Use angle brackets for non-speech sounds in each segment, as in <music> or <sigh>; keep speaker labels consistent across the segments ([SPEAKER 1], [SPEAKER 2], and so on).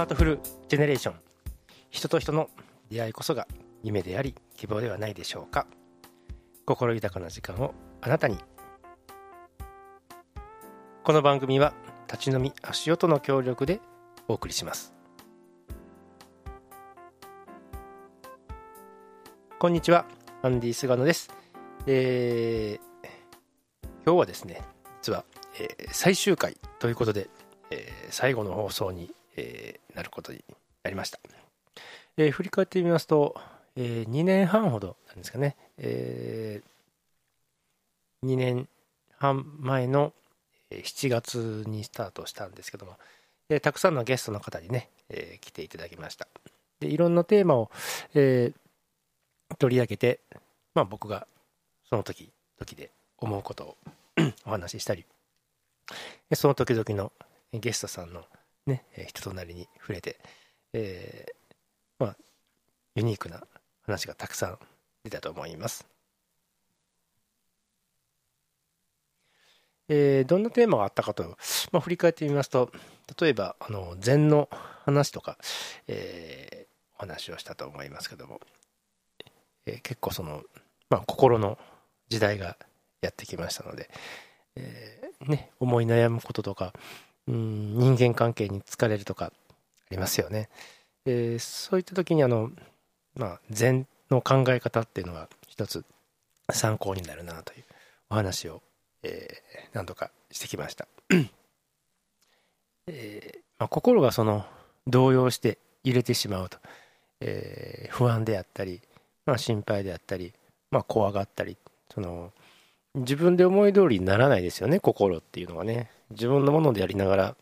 [SPEAKER 1] ハートフルジェネレーション。人と人の出会いこそが夢であり希望ではないでしょうか。心豊かな時間をあなたに。この番組は立ち飲み足音の協力でお送りします。こんにちは。アンディ菅野です、えー、今日はですね実は、えー最終回ということで、えー最後の放送に、えーなることになりました、えー振り返ってみますと、え2年半ほどなんですかね、え2年半前の7月にスタートしたんですけども、えーたくさんのゲストの方にね、えー来ていただきました。でいろんなテーマを、えー取り上げて、まあ、僕がその時時で思うことをお話ししたりその時々のゲストさんの、ね、え人となりに触れて、えーまあ、ユニークな話がたくさん出たと思います。えーどんなテーマがあったかと、まあ、振り返ってみますと例えばあの禅の話とか、えーお話をしたと思いますけども、えー結構その、まあ、心の時代がやってきましたので、えーね、思い悩むこととかうん人間関係に疲れるとかありますよね、えーそういった時にあの、まあ、禅の考え方っていうのが一つ参考になるなというお話を、えー何度かしてきました、えーまあ、心がその動揺して揺れてしまうと、えー不安であったり、まあ、心配であったり、まあ、怖がったりその自分で思い通りにならないですよね心っていうのはね。自分のものでやりながら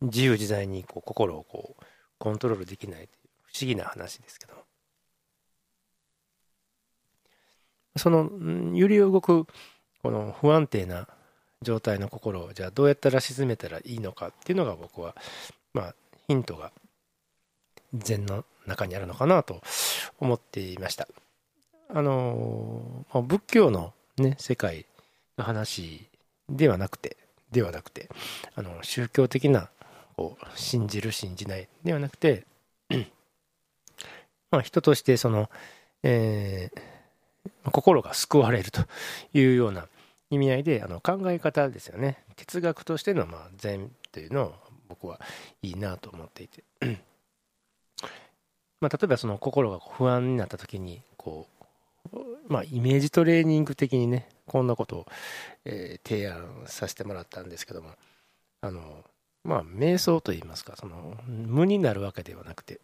[SPEAKER 1] 自由自在にこう心をこうコントロールできないという不思議な話ですけど。その揺り動くこの不安定な状態の心をじゃあどうやったら沈めたらいいのかっていうのが僕はまあヒントが禅の中にあるのかなと思っていました。あのまあ仏教のね世界の話ではなくてではなくてあの宗教的なこう信じる信じないではなくてまあ人としてその、えー心が救われるというような意味合いであの考え方ですよね。哲学としてのまあ禅というのを僕はいいなと思っていて。まあ例えばその心が不安になった時にこうまあイメージトレーニング的にねこんなことを、えー提案させてもらったんですけどもあのまあ瞑想といいますかその無になるわけではなくて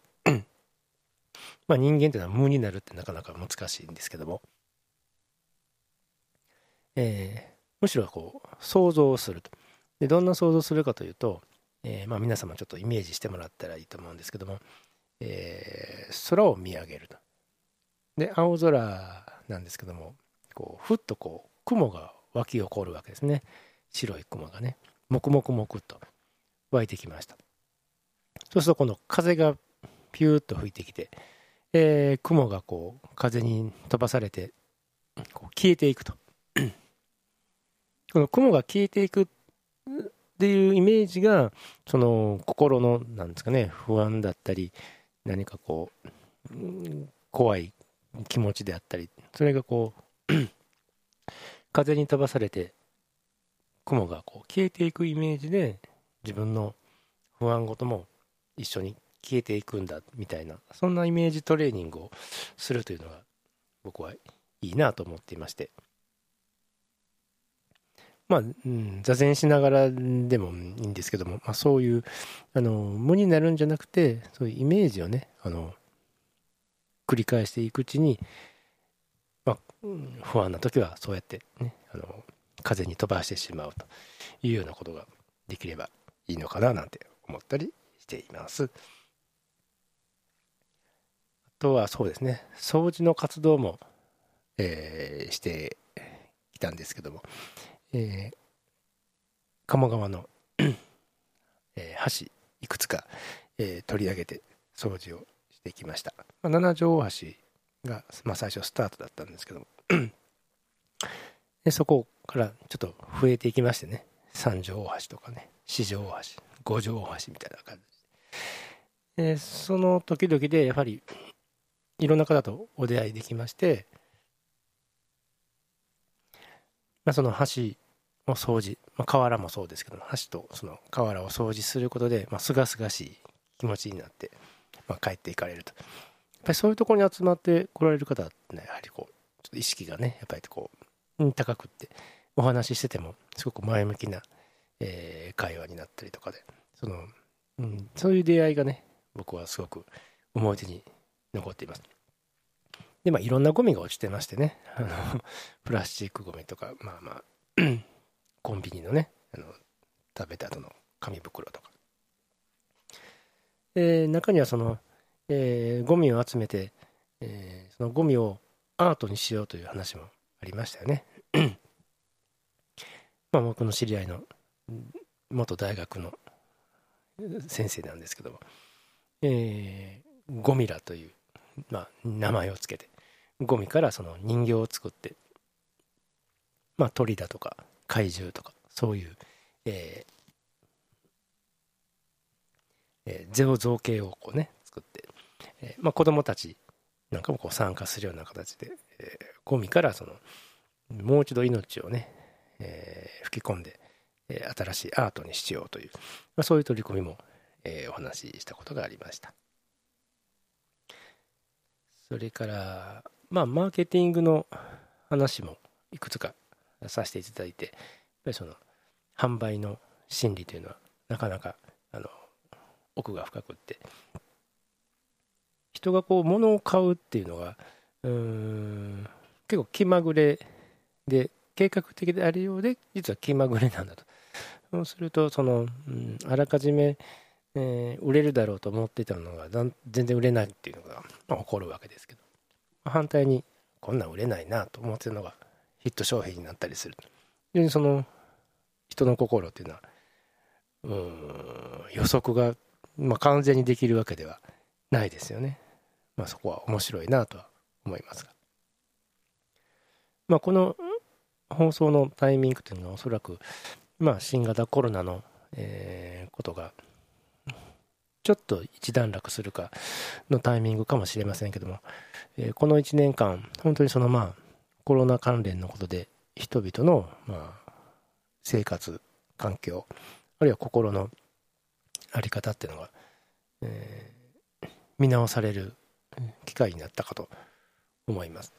[SPEAKER 1] まあ人間っていうのは無になるってなかなか難しいんですけどもえーむしろこう想像をすると。でどんな想像をするかというと、えーまあ、皆様ちょっとイメージしてもらったらいいと思うんですけども、えー空を見上げると。で青空なんですけどもこうふっとこう雲が湧き起こるわけですね。白い雲がね。もくもくもくっと湧いてきました。そうすると今度風がピューッと吹いてきて、えー雲がこう風に飛ばされてこう消えていくと。この雲が消えていくっていうイメージがその心のなんですかね不安だったり何かこう怖い気持ちであったりそれがこう <clears throat> 風に飛ばされて雲がこう消えていくイメージで自分の不安ごとも一緒に消えていくんだみたいなそんなイメージトレーニングをするというのが僕はいいなと思っていまして。まあ、うん、座禅しながらでもいいんですけども、まあ、そういうあの無になるんじゃなくてそういうイメージをねあの繰り返していくうちに、まあ、うん不安な時はそうやって、ね、あの風に飛ばしてしまうというようなことができればいいのかななんて思ったりしています。あとはそうですね掃除の活動も、えーしてきたんですけども、えー鴨川の、えー橋いくつか、えー取り上げて掃除をしてきました、まあ、七条大橋が、まあ、最初スタートだったんですけども。でそこからちょっと増えていきましてね。三条大橋とかね。四条大橋五条大橋みたいな感じ。でその時々でやはりいろんな方とお出会いできまして、まあ、その橋を掃除、まあ、河原もそうですけど橋とその河原を掃除することで、まあ、清々しい気持ちになって、まあ、帰っていかれると。やっぱりそういうところに集まってこられる方ってねやはりこうちょっと意識がねやっぱりこう高くってお話ししててもすごく前向きな、えー、会話になったりとかでその、うん、そういう出会いがね僕はすごく思い出に残っています。でまあいろんなゴミが落ちてましてねあのプラスチックゴミとかまあまあ <clears throat> コンビニのねあの食べた後の紙袋とか、えー、中にはその、えー、ゴミを集めて、えー、そのゴミをアートにしようという話もありましたよね。<clears throat> まあ僕の知り合いの元大学の先生なんですけども、えー、ゴミラという、まあ、名前をつけてゴミからその人形を作ってまあ鳥だとか怪獣とかそういう、えーえ、ゼロ造形をこうね作って、えーまあ、子供たちなんかもこう参加するような形で、えー、ゴミからそのもう一度命をね、え、吹き込んで、え、新しいアートにしようという、まあ、そういう取り組みも、え、お話ししたことがありました。それからまあマーケティングの話もいくつかさせていただいてやっぱりその販売の心理というのはなかなか奥が深くって。人がこう物を買うっていうのがうん結構気まぐれで計画的であるようで実は気まぐれなんだと。そうするとその、うん、あらかじめ、えー、売れるだろうと思ってたのが全然売れないっていうのが、まあ、起こるわけですけど。反対にこんなん売れないなと思ってるのがヒット商品になったりする非常にその人の心っていうのはうん予測が、まあ、完全にできるわけではないですよね。まあ、そこは面白いなとは思いますが。まあ、この放送のタイミングというのはおそらく、まあ、新型コロナの、えー、ことがちょっと一段落するかのタイミングかもしれませんけども、えー、この1年間本当にそのまあコロナ関連のことで人々のまあ生活環境あるいは心の在り方っていうのが、えー、見直される機会になったかと思います。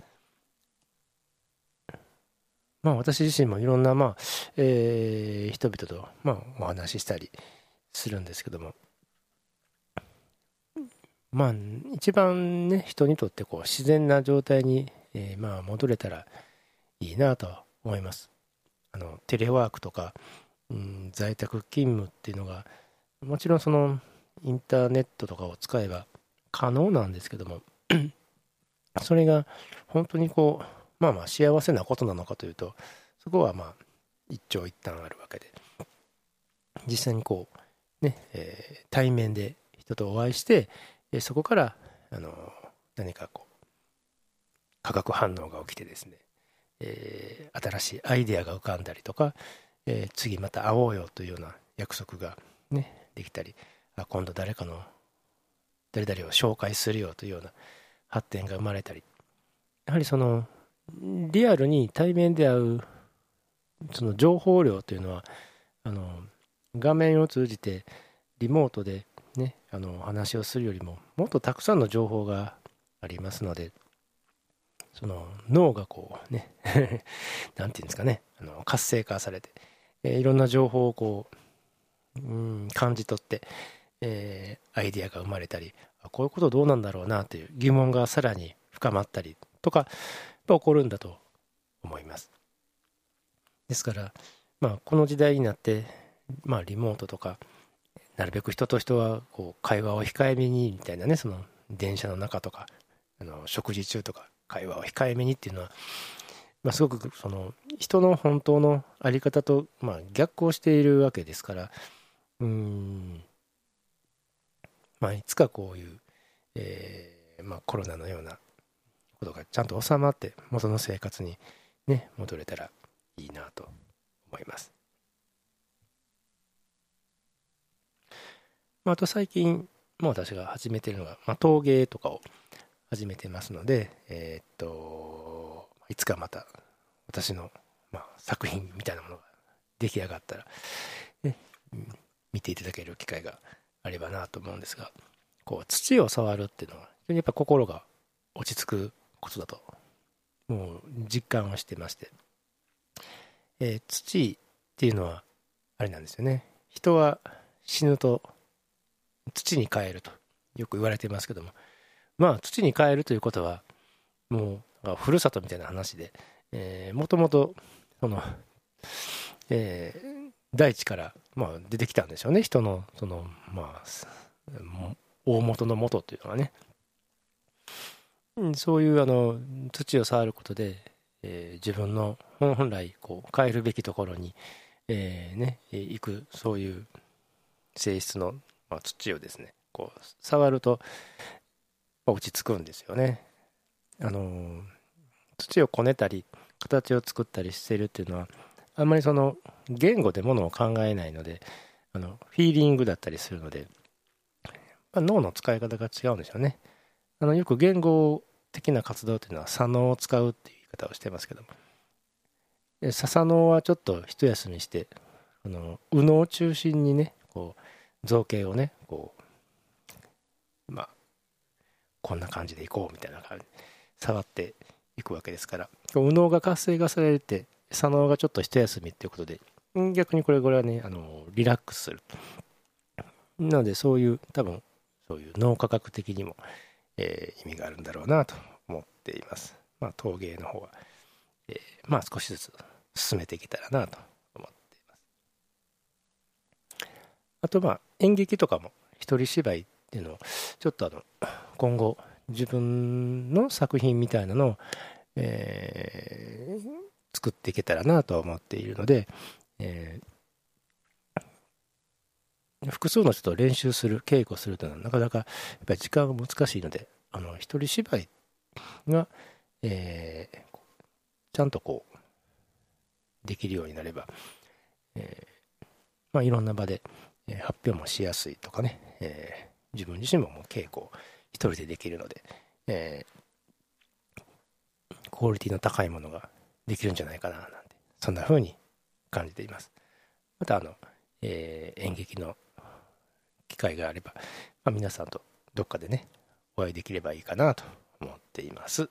[SPEAKER 1] まあ、私自身もいろんな、まあえー、人々と、まあ、お話ししたりするんですけども、まあ、一番ね、人にとってこう自然な状態に、えー、まあ戻れたらいいなと思います。あのテレワークとか、うん、在宅勤務っていうのが、もちろんそのインターネットとかを使えば可能なんですけども、<clears throat> それが本当にこう、まあまあ幸せなことなのかというとそこはまあ一長一短あるわけで実際にこうね、えー、対面で人とお会いして、えそこからあの何かこう化学反応が起きてですね、えー、新しいアイデアが浮かんだりとか、えー、次また会おうよというような約束がねできたりあ今度誰かの誰々を紹介するよというような発展が生まれたりやはりそのリアルに対面で会うその情報量というのはあの画面を通じてリモートでねあの話をするよりももっとたくさんの情報がありますのでその脳がこうね <laughs> 何て言うんですかねあの活性化されて、え、いろんな情報をこううん感じ取って、えー、アイデアが生まれたりこういうことどうなんだろうなという疑問がさらに深まったりとか起こるんだと思います。ですから、まあ、この時代になって、まあ、リモートとかなるべく人と人はこう会話を控えめにみたいなねその電車の中とかあの食事中とか会話を控えめにっていうのは、まあ、すごくその人の本当の在り方と、まあ、逆行しているわけですからうん、まあ、いつかこういう、えーまあ、コロナのようなことがちゃんと収まって元の生活にね戻れたらいいなと思います。まあ、あと最近もう私が始めてるのが、まあ、陶芸とかを始めてますのでえー、っといつかまた私の、まあ、作品みたいなものが出来上がったら、ね、見ていただける機会があればなと思うんですがこう土を触るっていうのは非常にやっぱ心が落ち着くことだともう実感をしてまして、えー、土っていうのはあれなんですよね。人は死ぬと土に変えるとよく言われてますけども。まあ土に変えるということはもうふるさとみたいな話で、えー、もともとその、えー、大地から、まあ、出てきたんでしょうね人のそのまあ大元の元というのはねそういうあの土を触ることで、えー、自分の本来こう変えるべきところに、えー、ね、行くそういう性質の、まあ、土をですねこう触ると落ち着くんですよね。あの土をこねたり形を作ったりしてるっていうのはあんまりその言語でものを考えないのであのフィーリングだったりするので、まあ、脳の使い方が違うんですよね。あのよく言語的な活動っていうのは左脳を使うっていう言い方をしてますけども笹脳はちょっと一休みしてあの右脳を中心にねこう造形をねこうまあこんな感じでいこうみたいな感じ触っていくわけですから右脳が活性化されて左脳がちょっと一休みっていうことで逆にこれこれはねあのリラックスするなのでそういう多分そういう脳科学的にもえー、意味があるんだろうなと思っています。まあ、陶芸の方は、えー、まあ少しずつ進めていけたらなと思っています。あとまあ演劇とかも一人芝居っていうのをちょっとあの今後自分の作品みたいなのを、えー、作っていけたらなと思っているので、え複数の人と練習する稽古するというのはなかなかやっぱり時間が難しいのであの一人芝居が、えー、ちゃんとこうできるようになれば、えー、まあ、いろんな場で、発表もしやすいとかね、え自分自身ももう稽古を一人でできるので、えクオリティの高いものができるんじゃないかななんてそんな風に感じています。またあの、え演劇の機会があれば、まあ、皆さんとどっかでねお会いできればいいかなと思っています。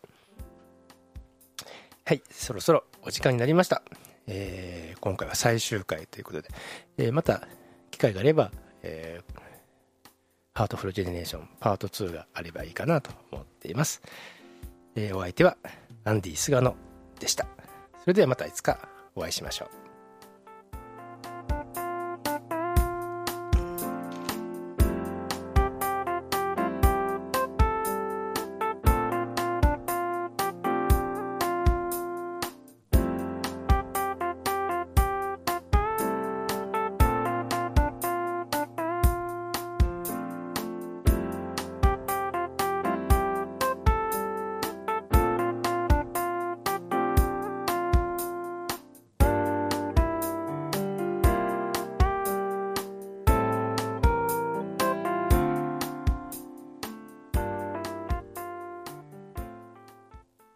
[SPEAKER 1] はいそろそろお時間になりました、えー、今回は最終回ということで、えー、また機会があれば、えー、ハートフルジェネレーションパート2があればいいかなと思っています、えー、お相手はアンディ菅野でした。それではまたいつかお会いしましょう。